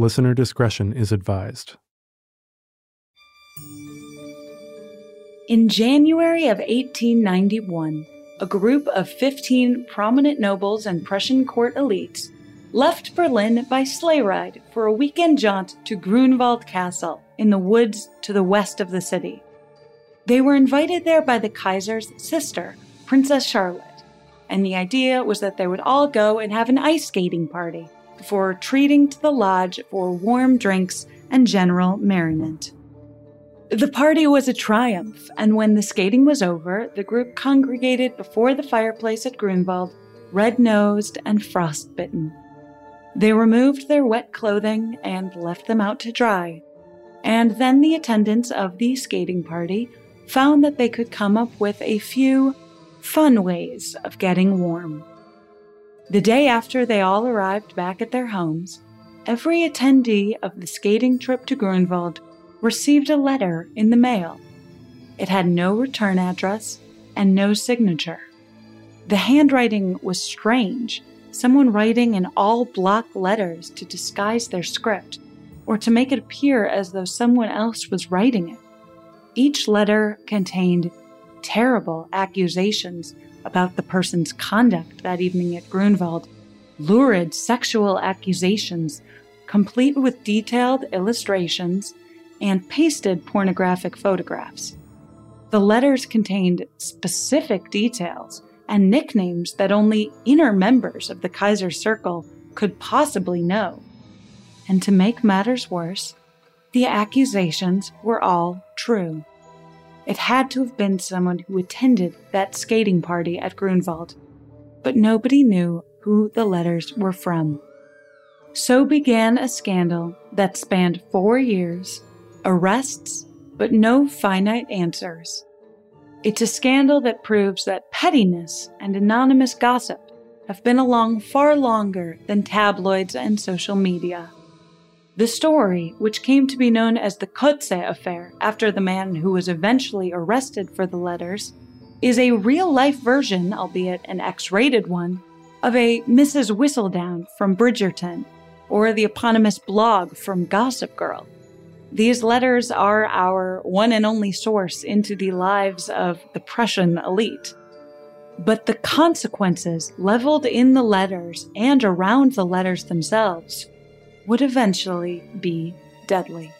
Listener discretion is advised. In January of 1891, a group of 15 prominent nobles and Prussian court elites left Berlin by sleigh ride for a weekend jaunt to Grunwald Castle in the woods to the west of the city. They were invited there by the Kaiser's sister, Princess Charlotte, and the idea was that they would all go and have an ice skating party before retreating to the lodge for warm drinks and general merriment. The party was a triumph, and when the skating was over, the group congregated before the fireplace at Grunwald, red nosed and frostbitten. They removed their wet clothing and left them out to dry. And then the attendants of the skating party found that they could come up with a few fun ways of getting warm. The day after they all arrived back at their homes, every attendee of the skating trip to Grunwald received a letter in the mail. It had no return address and no signature. The handwriting was strange, someone writing in all block letters to disguise their script, or to make it appear as though someone else was writing it. Each letter contained terrible accusations about the person's conduct that evening at Grunwald, lurid sexual accusations, complete with detailed illustrations and pasted pornographic photographs. The letters contained specific details and nicknames that only inner members of the Kaiser Circle could possibly know. And to make matters worse, the accusations were all true. It had to have been someone who attended that skating party at Grunwald, but nobody knew who the letters were from. So began a scandal that spanned four years, arrests, but no finite answers. It's a scandal that proves that pettiness and anonymous gossip have been along far longer than tabloids and social media. The story, which came to be known as the Kotze affair after the man who was eventually arrested for the letters, is a real life version, albeit an X rated one, of a Mrs. Whistledown from Bridgerton or the eponymous blog from Gossip Girl. These letters are our one and only source into the lives of the Prussian elite. But the consequences leveled in the letters and around the letters themselves would eventually be deadly.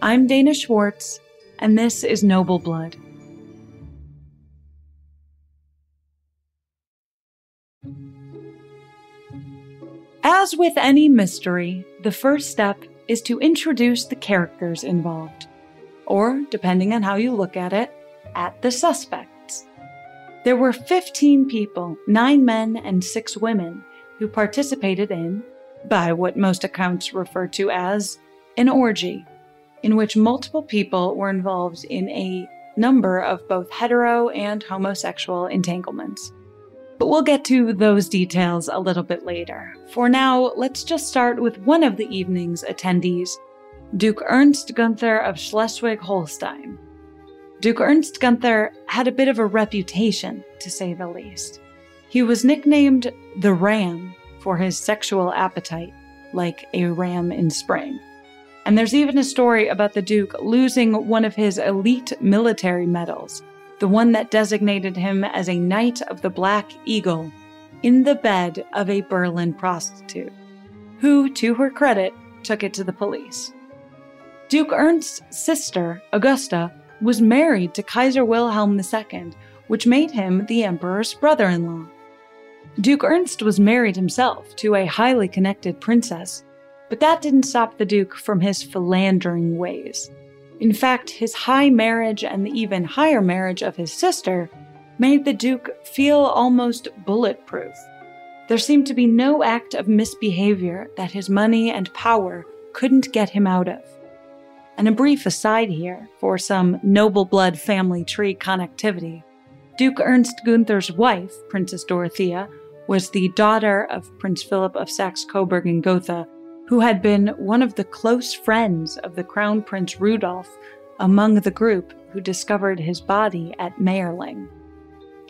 I'm Dana Schwartz, and this is Noble Blood. As with any mystery, the first step is to introduce the characters involved, or, depending on how you look at it, at the suspects. There were 15 people, 9 men and 6 women, who participated in by what most accounts refer to as an orgy, in which multiple people were involved in a number of both hetero and homosexual entanglements. But we'll get to those details a little bit later. For now, let's just start with one of the evening's attendees, Duke Ernst Gunther of Schleswig Holstein. Duke Ernst Gunther had a bit of a reputation, to say the least. He was nicknamed the Ram for his sexual appetite, like a ram in spring. And there's even a story about the Duke losing one of his elite military medals the one that designated him as a Knight of the Black Eagle, in the bed of a Berlin prostitute, who, to her credit, took it to the police. Duke Ernst's sister, Augusta, was married to Kaiser Wilhelm II, which made him the emperor's brother in law. Duke Ernst was married himself to a highly connected princess, but that didn't stop the Duke from his philandering ways. In fact, his high marriage and the even higher marriage of his sister made the Duke feel almost bulletproof. There seemed to be no act of misbehavior that his money and power couldn't get him out of. And a brief aside here for some noble blood family tree connectivity. Duke Ernst Gunther's wife, Princess Dorothea, was the daughter of Prince Philip of Saxe Coburg and Gotha, who had been one of the close friends of the Crown Prince Rudolf among the group who discovered his body at Mayerling.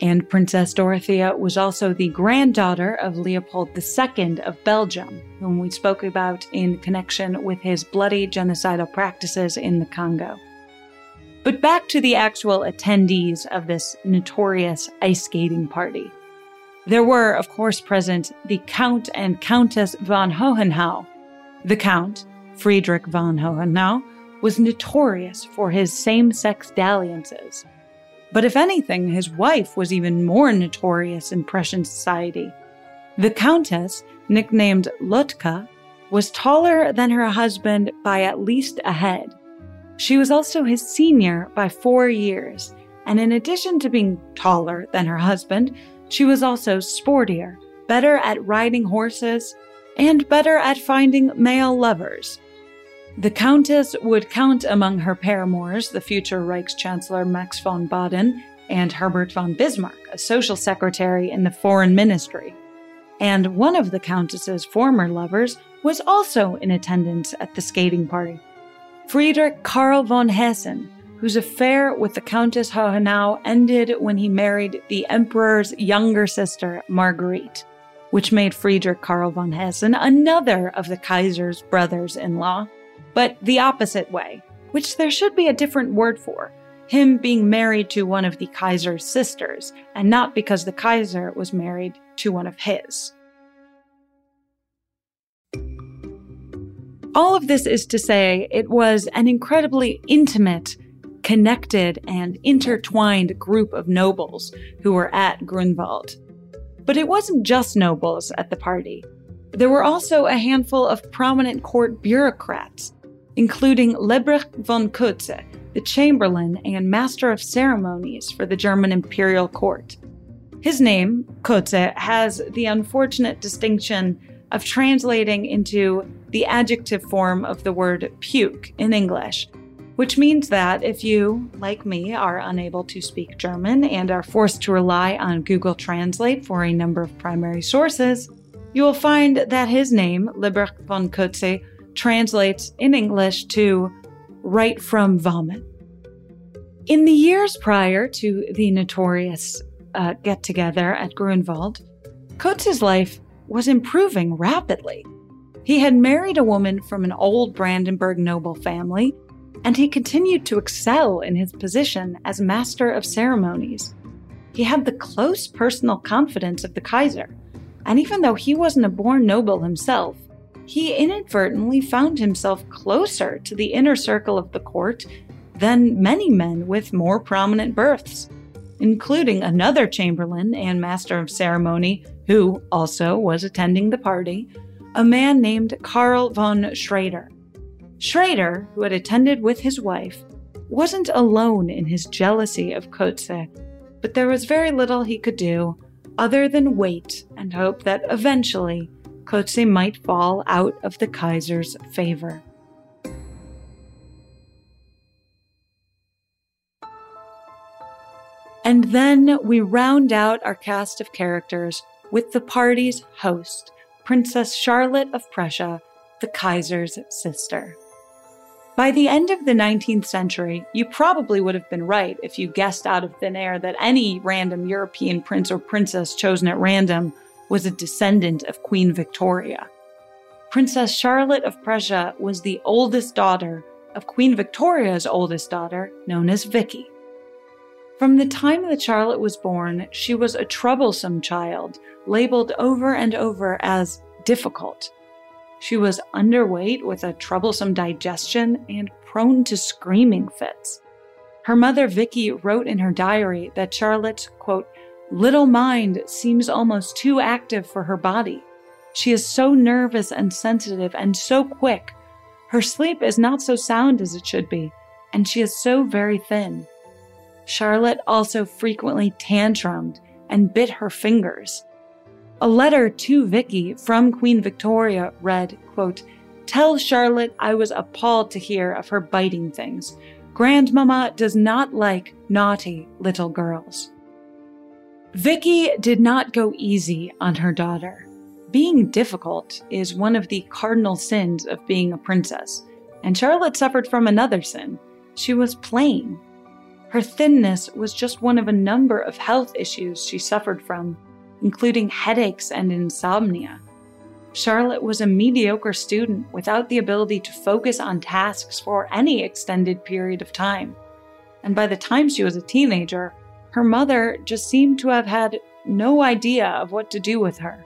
And Princess Dorothea was also the granddaughter of Leopold II of Belgium, whom we spoke about in connection with his bloody genocidal practices in the Congo. But back to the actual attendees of this notorious ice skating party. There were, of course, present the Count and Countess von Hohenau. The Count, Friedrich von Hohenau, was notorious for his same sex dalliances but if anything, his wife was even more notorious in Prussian society. The Countess, nicknamed Lotka, was taller than her husband by at least a head. She was also his senior by four years, and in addition to being taller than her husband, she was also sportier, better at riding horses, and better at finding male lovers. The Countess would count among her paramours the future Reichschancellor Max von Baden and Herbert von Bismarck, a social secretary in the Foreign Ministry. And one of the Countess's former lovers was also in attendance at the skating party. Friedrich Karl von Hessen, whose affair with the Countess Hohenau ended when he married the Emperor's younger sister, Marguerite, which made Friedrich Karl von Hessen another of the Kaiser's brothers in law but the opposite way, which there should be a different word for. Him being married to one of the Kaiser's sisters, and not because the Kaiser was married to one of his. All of this is to say, it was an incredibly intimate, connected, and intertwined group of nobles who were at Grunwald. But it wasn't just nobles at the party. There were also a handful of prominent court bureaucrats including Lebrecht von Kotze, the chamberlain and master of ceremonies for the German imperial court. His name, Kotze, has the unfortunate distinction of translating into the adjective form of the word puke in English, which means that if you, like me, are unable to speak German and are forced to rely on Google Translate for a number of primary sources, you will find that his name, Lebrecht von Kotze, translates in English to right from vomit. In the years prior to the notorious uh, get together at Grunwald, Kotze's life was improving rapidly. He had married a woman from an old Brandenburg noble family, and he continued to excel in his position as master of ceremonies. He had the close personal confidence of the Kaiser, and even though he wasn't a born noble himself, he inadvertently found himself closer to the inner circle of the court than many men with more prominent births, including another chamberlain and master of ceremony who also was attending the party, a man named Karl von Schrader. Schrader, who had attended with his wife, wasn't alone in his jealousy of Kotze, but there was very little he could do other than wait and hope that eventually Kotze might fall out of the Kaiser's favor. And then we round out our cast of characters with the party's host, Princess Charlotte of Prussia, the Kaiser's sister. By the end of the 19th century, you probably would have been right if you guessed out of thin air that any random European prince or princess chosen at random was a descendant of Queen Victoria. Princess Charlotte of Prussia was the oldest daughter of Queen Victoria's oldest daughter, known as Vicky. From the time that Charlotte was born, she was a troublesome child, labeled over and over as difficult. She was underweight with a troublesome digestion and prone to screaming fits. Her mother, Vicky, wrote in her diary that Charlotte's, quote, little mind seems almost too active for her body. She is so nervous and sensitive and so quick. Her sleep is not so sound as it should be, and she is so very thin. Charlotte also frequently tantrumed and bit her fingers. A letter to Vicky from Queen Victoria read, quote, Tell Charlotte I was appalled to hear of her biting things. Grandmama does not like naughty little girls. Vicky did not go easy on her daughter. Being difficult is one of the cardinal sins of being a princess, and Charlotte suffered from another sin. She was plain. Her thinness was just one of a number of health issues she suffered from, including headaches and insomnia. Charlotte was a mediocre student without the ability to focus on tasks for any extended period of time. And by the time she was a teenager, her mother just seemed to have had no idea of what to do with her.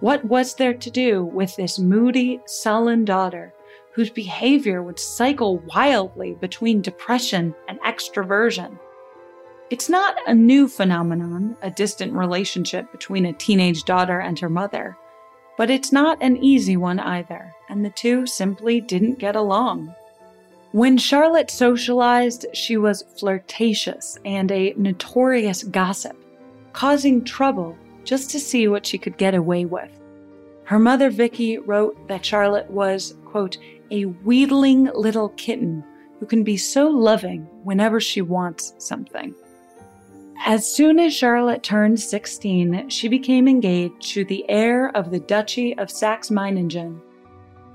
What was there to do with this moody, sullen daughter whose behavior would cycle wildly between depression and extroversion? It's not a new phenomenon, a distant relationship between a teenage daughter and her mother. But it's not an easy one either, and the two simply didn't get along. When Charlotte socialized, she was flirtatious and a notorious gossip, causing trouble just to see what she could get away with. Her mother, Vicky, wrote that Charlotte was, quote, a wheedling little kitten who can be so loving whenever she wants something. As soon as Charlotte turned 16, she became engaged to the heir of the Duchy of Saxe Meiningen.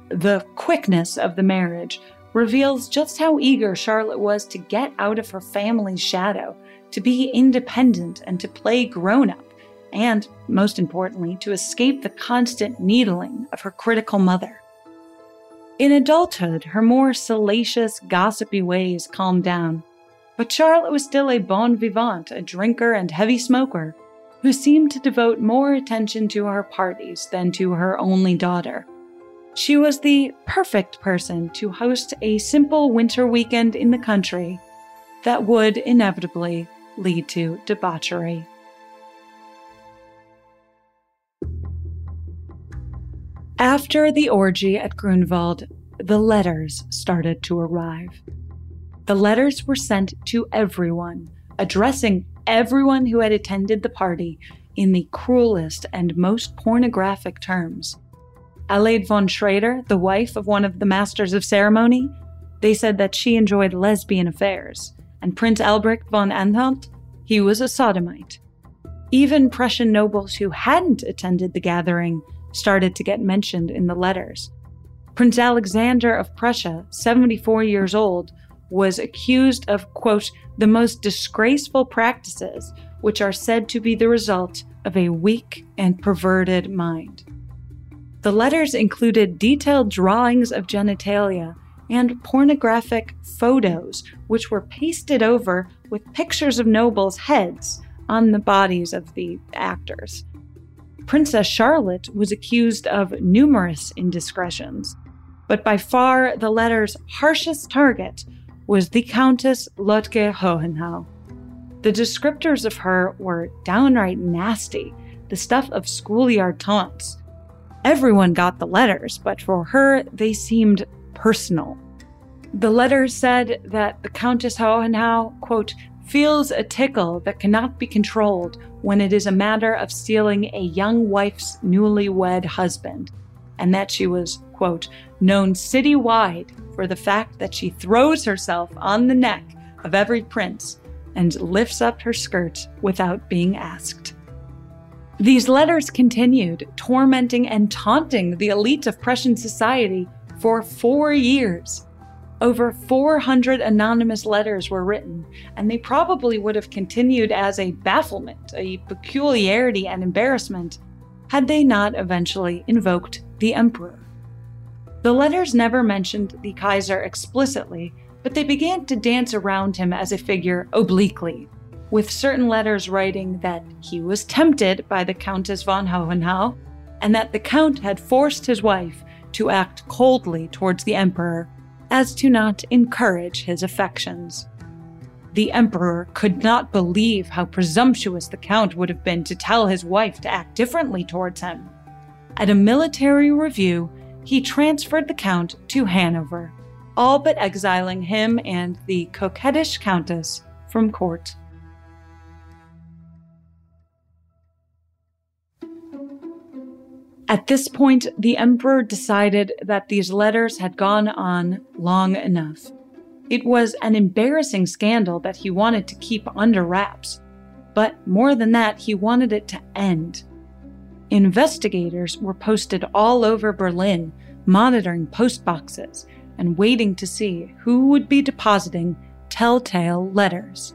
The quickness of the marriage reveals just how eager Charlotte was to get out of her family's shadow, to be independent and to play grown up, and, most importantly, to escape the constant needling of her critical mother. In adulthood, her more salacious, gossipy ways calmed down but Charlotte was still a bon vivant, a drinker and heavy smoker, who seemed to devote more attention to her parties than to her only daughter. She was the perfect person to host a simple winter weekend in the country that would inevitably lead to debauchery. After the orgy at Grunwald, the letters started to arrive. The letters were sent to everyone, addressing everyone who had attended the party in the cruelest and most pornographic terms. Aleid von Schrader, the wife of one of the masters of ceremony, they said that she enjoyed lesbian affairs, and Prince Albrecht von Anhalt, he was a sodomite. Even Prussian nobles who hadn't attended the gathering started to get mentioned in the letters. Prince Alexander of Prussia, 74 years old, was accused of, quote, the most disgraceful practices, which are said to be the result of a weak and perverted mind. The letters included detailed drawings of genitalia and pornographic photos, which were pasted over with pictures of nobles' heads on the bodies of the actors. Princess Charlotte was accused of numerous indiscretions, but by far the letter's harshest target was the Countess Lotke Hohenau. The descriptors of her were downright nasty, the stuff of schoolyard taunts. Everyone got the letters, but for her, they seemed personal. The letter said that the Countess Hohenau, quote, feels a tickle that cannot be controlled when it is a matter of stealing a young wife's newlywed husband, and that she was, quote, known citywide for the fact that she throws herself on the neck of every prince and lifts up her skirt without being asked. These letters continued, tormenting and taunting the elite of Prussian society for four years. Over 400 anonymous letters were written, and they probably would have continued as a bafflement, a peculiarity, and embarrassment had they not eventually invoked the emperor. The letters never mentioned the Kaiser explicitly, but they began to dance around him as a figure obliquely. with certain letters writing that he was tempted by the Countess von Hohenau and that the Count had forced his wife to act coldly towards the Emperor as to not encourage his affections. The Emperor could not believe how presumptuous the Count would have been to tell his wife to act differently towards him. At a military review, he transferred the Count to Hanover, all but exiling him and the coquettish Countess from court. At this point, the emperor decided that these letters had gone on long enough. It was an embarrassing scandal that he wanted to keep under wraps, but more than that, he wanted it to end. Investigators were posted all over Berlin, monitoring post boxes and waiting to see who would be depositing telltale letters.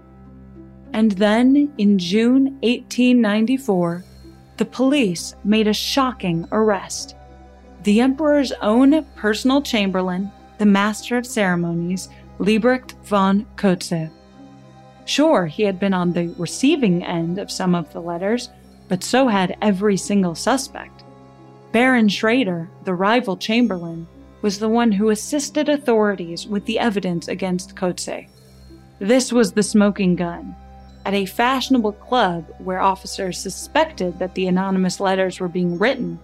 And then, in June 1894, the police made a shocking arrest. The emperor's own personal chamberlain, the master of ceremonies, Liebrecht von Kotze. Sure, he had been on the receiving end of some of the letters, but so had every single suspect. Baron Schrader, the rival chamberlain, was the one who assisted authorities with the evidence against Kotze. This was the smoking gun, at a fashionable club where officers suspected that the anonymous letters were being written,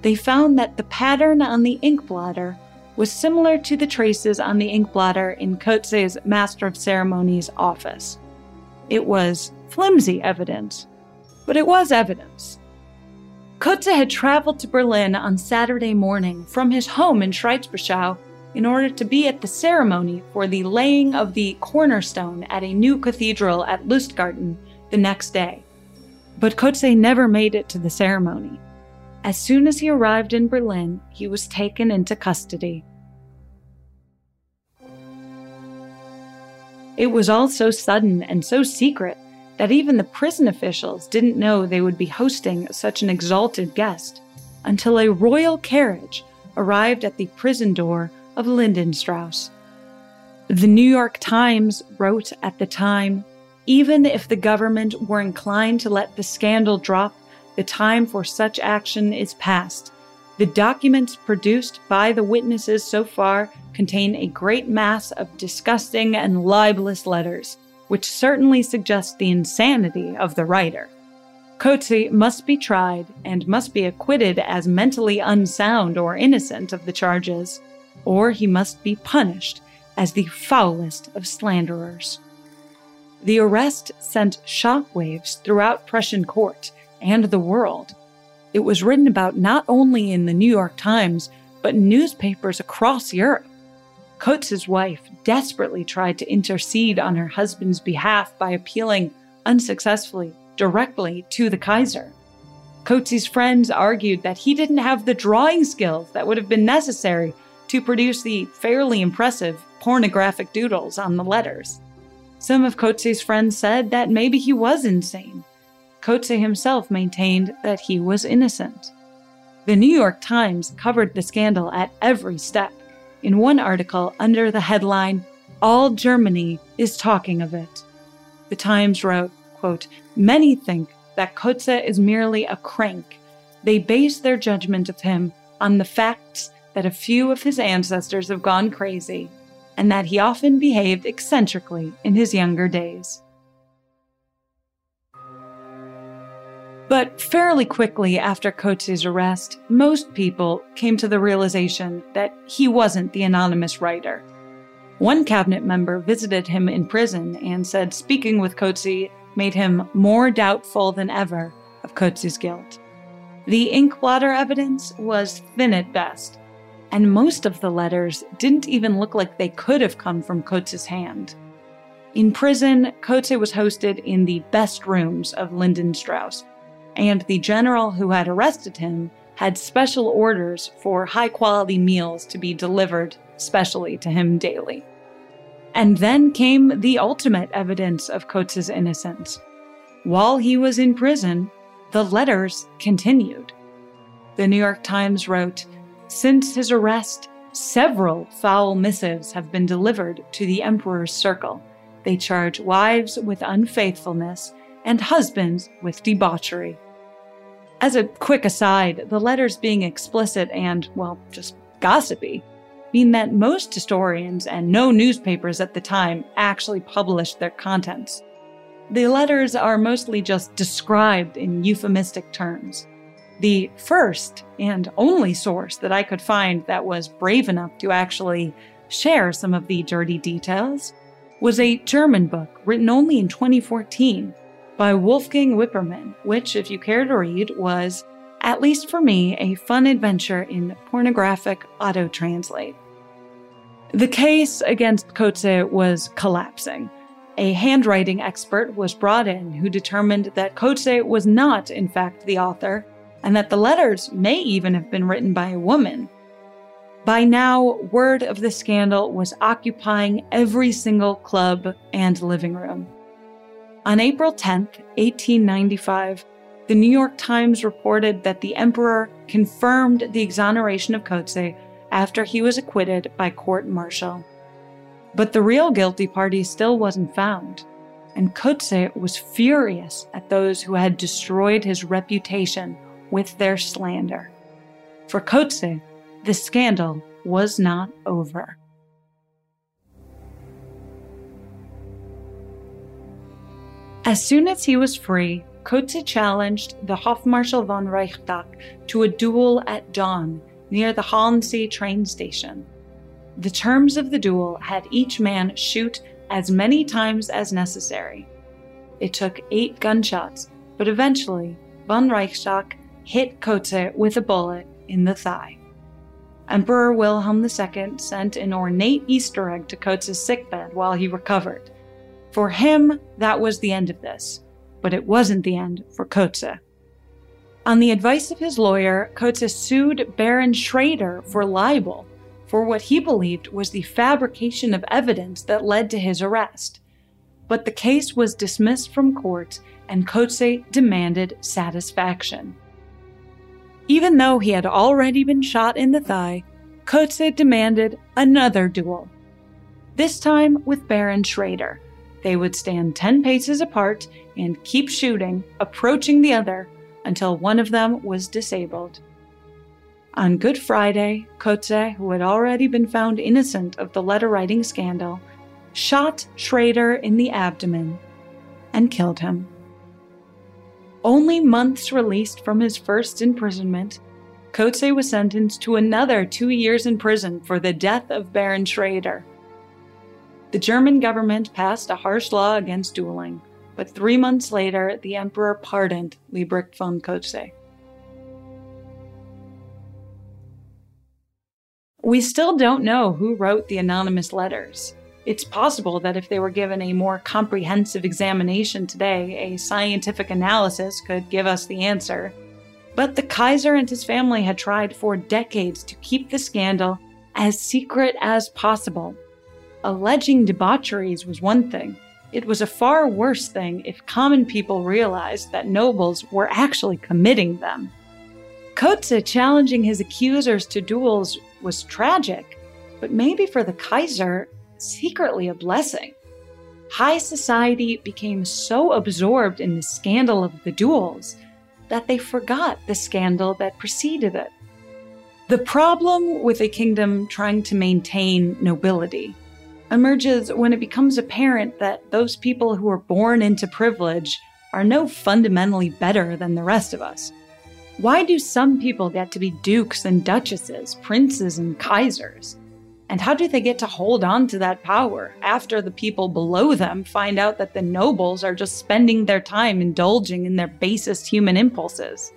they found that the pattern on the ink blotter was similar to the traces on the ink blotter in Kotze's Master of Ceremonies office. It was flimsy evidence, but it was evidence. Kotze had traveled to Berlin on Saturday morning from his home in Schreitzberschau in order to be at the ceremony for the laying of the cornerstone at a new cathedral at Lustgarten the next day. But Kotze never made it to the ceremony. As soon as he arrived in Berlin, he was taken into custody. It was all so sudden and so secret that even the prison officials didn't know they would be hosting such an exalted guest until a royal carriage arrived at the prison door of Lindenstrauss. The New York Times wrote at the time even if the government were inclined to let the scandal drop, the time for such action is past. The documents produced by the witnesses so far contain a great mass of disgusting and libelous letters, which certainly suggests the insanity of the writer. Kotze must be tried and must be acquitted as mentally unsound or innocent of the charges or he must be punished as the foulest of slanderers. The arrest sent shockwaves throughout Prussian court and the world. It was written about not only in the New York Times, but newspapers across Europe. Kotze's wife desperately tried to intercede on her husband's behalf by appealing unsuccessfully directly to the Kaiser. Kotze's friends argued that he didn't have the drawing skills that would have been necessary to produce the fairly impressive pornographic doodles on the letters. Some of Kotze's friends said that maybe he was insane. Kotze himself maintained that he was innocent. The New York Times covered the scandal at every step. In one article under the headline, All Germany is Talking of It. The Times wrote, quote, Many think that Kotze is merely a crank. They base their judgment of him on the facts that a few of his ancestors have gone crazy, and that he often behaved eccentrically in his younger days. But fairly quickly after Kotze's arrest, most people came to the realization that he wasn't the anonymous writer. One cabinet member visited him in prison and said speaking with Kotze made him more doubtful than ever of Kotze's guilt. The ink blotter evidence was thin at best, and most of the letters didn't even look like they could have come from Kotze's hand. In prison, Kotze was hosted in the best rooms of Lindenstrauss, and the general who had arrested him had special orders for high quality meals to be delivered specially to him daily. And then came the ultimate evidence of Kotze's innocence. While he was in prison, the letters continued. The New York Times wrote, since his arrest, several foul missives have been delivered to the Emperor's circle, They charge wives with unfaithfulness and husbands with debauchery. As a quick aside, the letters being explicit and, well, just gossipy mean that most historians and no newspapers at the time actually published their contents. The letters are mostly just described in euphemistic terms. The first and only source that I could find that was brave enough to actually share some of the dirty details was a German book written only in 2014 by Wolfgang Wippermann, which, if you care to read, was, at least for me, a fun adventure in pornographic auto translate. The case against Kotze was collapsing. A handwriting expert was brought in who determined that Kotze was not, in fact, the author, and that the letters may even have been written by a woman. By now, word of the scandal was occupying every single club and living room. On April 10, 1895, the New York Times reported that the emperor confirmed the exoneration of Kotze after he was acquitted by court martial. But the real guilty party still wasn't found, and Kotze was furious at those who had destroyed his reputation with their slander. For Kotze, the scandal was not over. As soon as he was free, Kotze challenged the Hofmarschall von Reischach to a duel at dawn near the Halensee train station. The terms of the duel had each man shoot as many times as necessary. It took eight gunshots, but eventually, von Reischach hit Kotze with a bullet in the thigh. Emperor Wilhelm II sent an ornate Easter egg to Kotze's sickbed while he recovered. For him, that was the end of this, but it wasn't the end for Kotze. On the advice of his lawyer, Kotze sued Baron Schrader for libel for what he believed was the fabrication of evidence that led to his arrest. But the case was dismissed from court and Kotze demanded satisfaction. Even though he had already been shot in the thigh, Kotze demanded another duel. This time with Baron Schrader. They would stand 10 paces apart and keep shooting, approaching the other until one of them was disabled. On Good Friday, Kotze, who had already been found innocent of the letter writing scandal, shot Schrader in the abdomen and killed him. Only months released from his first imprisonment, Kotze was sentenced to another two years in prison for the death of Baron Schrader. The German government passed a harsh law against dueling, but three months later, the emperor pardoned Liebrecht von Kotze. We still don't know who wrote the anonymous letters. It's possible that if they were given a more comprehensive examination today, a scientific analysis could give us the answer. But the Kaiser and his family had tried for decades to keep the scandal as secret as possible. Alleging debaucheries was one thing, it was a far worse thing if common people realized that nobles were actually committing them. Kotze challenging his accusers to duels was tragic, but maybe for the Kaiser, secretly a blessing. High society became so absorbed in the scandal of the duels that they forgot the scandal that preceded it. The problem with a kingdom trying to maintain nobility emerges when it becomes apparent that those people who are born into privilege are no fundamentally better than the rest of us. Why do some people get to be dukes and duchesses, princes and kaisers? And how do they get to hold on to that power after the people below them find out that the nobles are just spending their time indulging in their basest human impulses?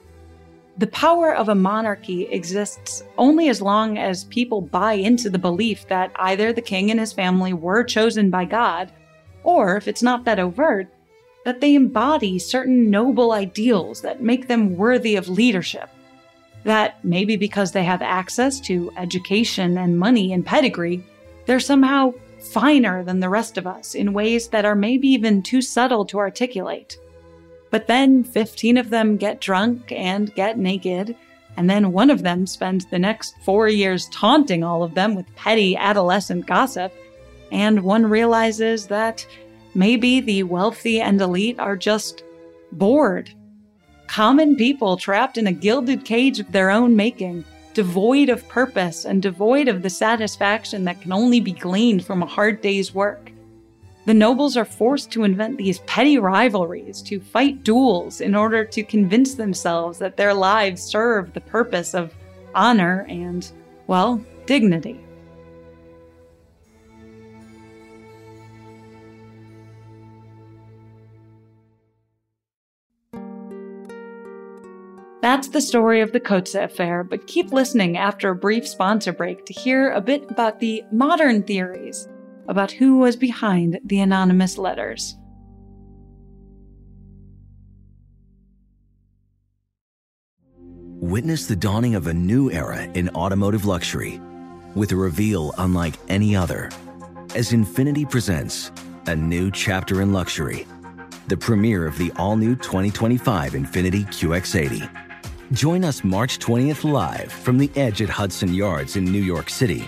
The power of a monarchy exists only as long as people buy into the belief that either the king and his family were chosen by God, or if it's not that overt, that they embody certain noble ideals that make them worthy of leadership. That maybe because they have access to education and money and pedigree, they're somehow finer than the rest of us in ways that are maybe even too subtle to articulate. But then 15 of them get drunk and get naked, and then one of them spends the next four years taunting all of them with petty adolescent gossip, and one realizes that Maybe the wealthy and elite are just bored. Common people trapped in a gilded cage of their own making, devoid of purpose and devoid of the satisfaction that can only be gleaned from a hard day's work. The nobles are forced to invent these petty rivalries, to fight duels in order to convince themselves that their lives serve the purpose of honor and, well, dignity. That's the story of the Kotze affair, but keep listening after a brief sponsor break to hear a bit about the modern theories about who was behind the anonymous letters. Witness the dawning of a new era in automotive luxury with a reveal unlike any other as Infiniti presents a new chapter in luxury, the premiere of the all new 2025 Infiniti QX80. Join us March 20th live from the edge at Hudson Yards in New York City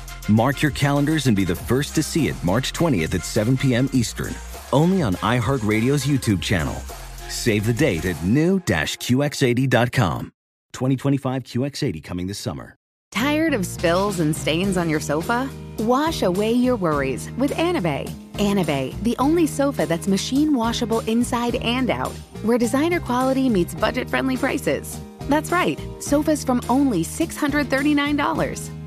Mark your calendars and be the first to see it March 20th at 7 p.m. Eastern, only on iHeartRadio's YouTube channel. Save the date at new-QX80.com. 2025 QX80 coming this summer. Tired of spills and stains on your sofa? Wash away your worries with Anabei. Anabei, the only sofa that's machine washable inside and out, where designer quality meets budget friendly prices. That's right, sofas from only $639.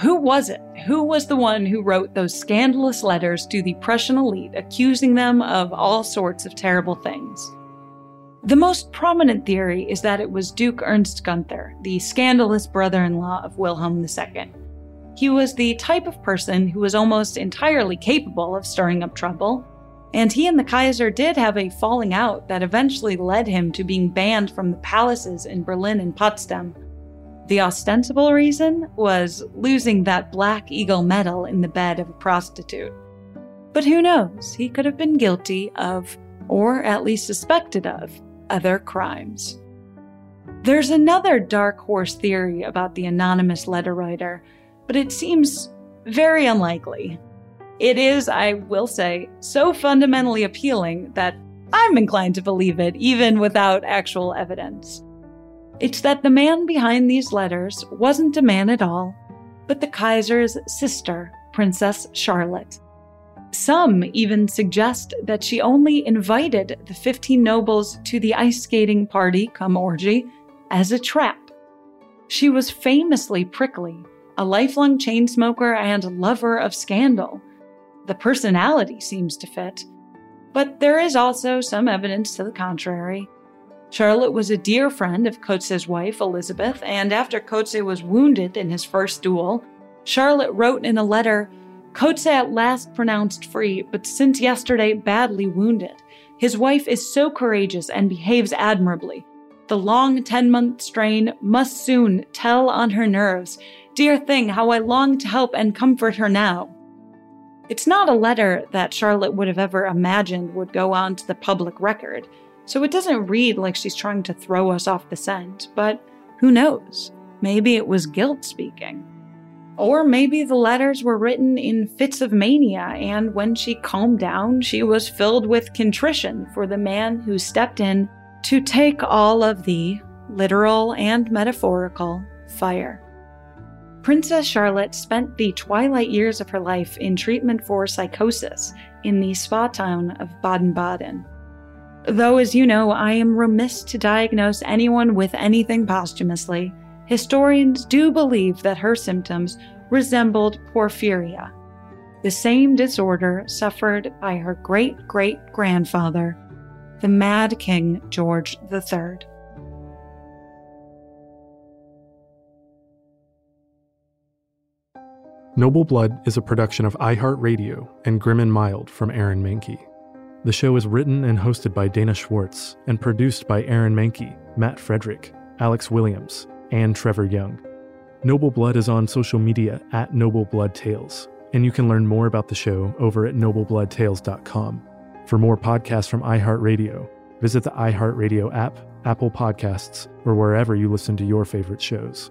who was it? Who was the one who wrote those scandalous letters to the Prussian elite accusing them of all sorts of terrible things? The most prominent theory is that it was Duke Ernst Gunther, the scandalous brother in law of Wilhelm II. He was the type of person who was almost entirely capable of stirring up trouble, and he and the Kaiser did have a falling out that eventually led him to being banned from the palaces in Berlin and Potsdam the ostensible reason was losing that Black Eagle medal in the bed of a prostitute. But who knows? He could have been guilty of, or at least suspected of, other crimes. There's another dark horse theory about the anonymous letter writer, but it seems very unlikely. It is, I will say, so fundamentally appealing that I'm inclined to believe it, even without actual evidence. It's that the man behind these letters wasn't a man at all, but the Kaiser's sister, Princess Charlotte. Some even suggest that she only invited the 15 nobles to the ice skating party come orgy as a trap. She was famously prickly, a lifelong chain smoker and lover of scandal. The personality seems to fit. But there is also some evidence to the contrary. Charlotte was a dear friend of Kotze's wife, Elizabeth, and after Kotze was wounded in his first duel, Charlotte wrote in a letter Kotze at last pronounced free, but since yesterday badly wounded. His wife is so courageous and behaves admirably. The long 10 month strain must soon tell on her nerves. Dear thing, how I long to help and comfort her now. It's not a letter that Charlotte would have ever imagined would go on to the public record. So it doesn't read like she's trying to throw us off the scent, but who knows? Maybe it was guilt speaking. Or maybe the letters were written in fits of mania, and when she calmed down, she was filled with contrition for the man who stepped in to take all of the literal and metaphorical fire. Princess Charlotte spent the twilight years of her life in treatment for psychosis in the spa town of Baden Baden. Though, as you know, I am remiss to diagnose anyone with anything posthumously, historians do believe that her symptoms resembled porphyria, the same disorder suffered by her great great grandfather, the Mad King George III. Noble Blood is a production of iHeartRadio and Grim and Mild from Aaron Mahnke. The show is written and hosted by Dana Schwartz and produced by Aaron Mahnke, Matt Frederick, Alex Williams, and Trevor Young. Noble Blood is on social media at Noble Blood Tales, and you can learn more about the show over at noblebloodtales.com. For more podcasts from iHeartRadio, visit the iHeartRadio app, Apple Podcasts, or wherever you listen to your favorite shows.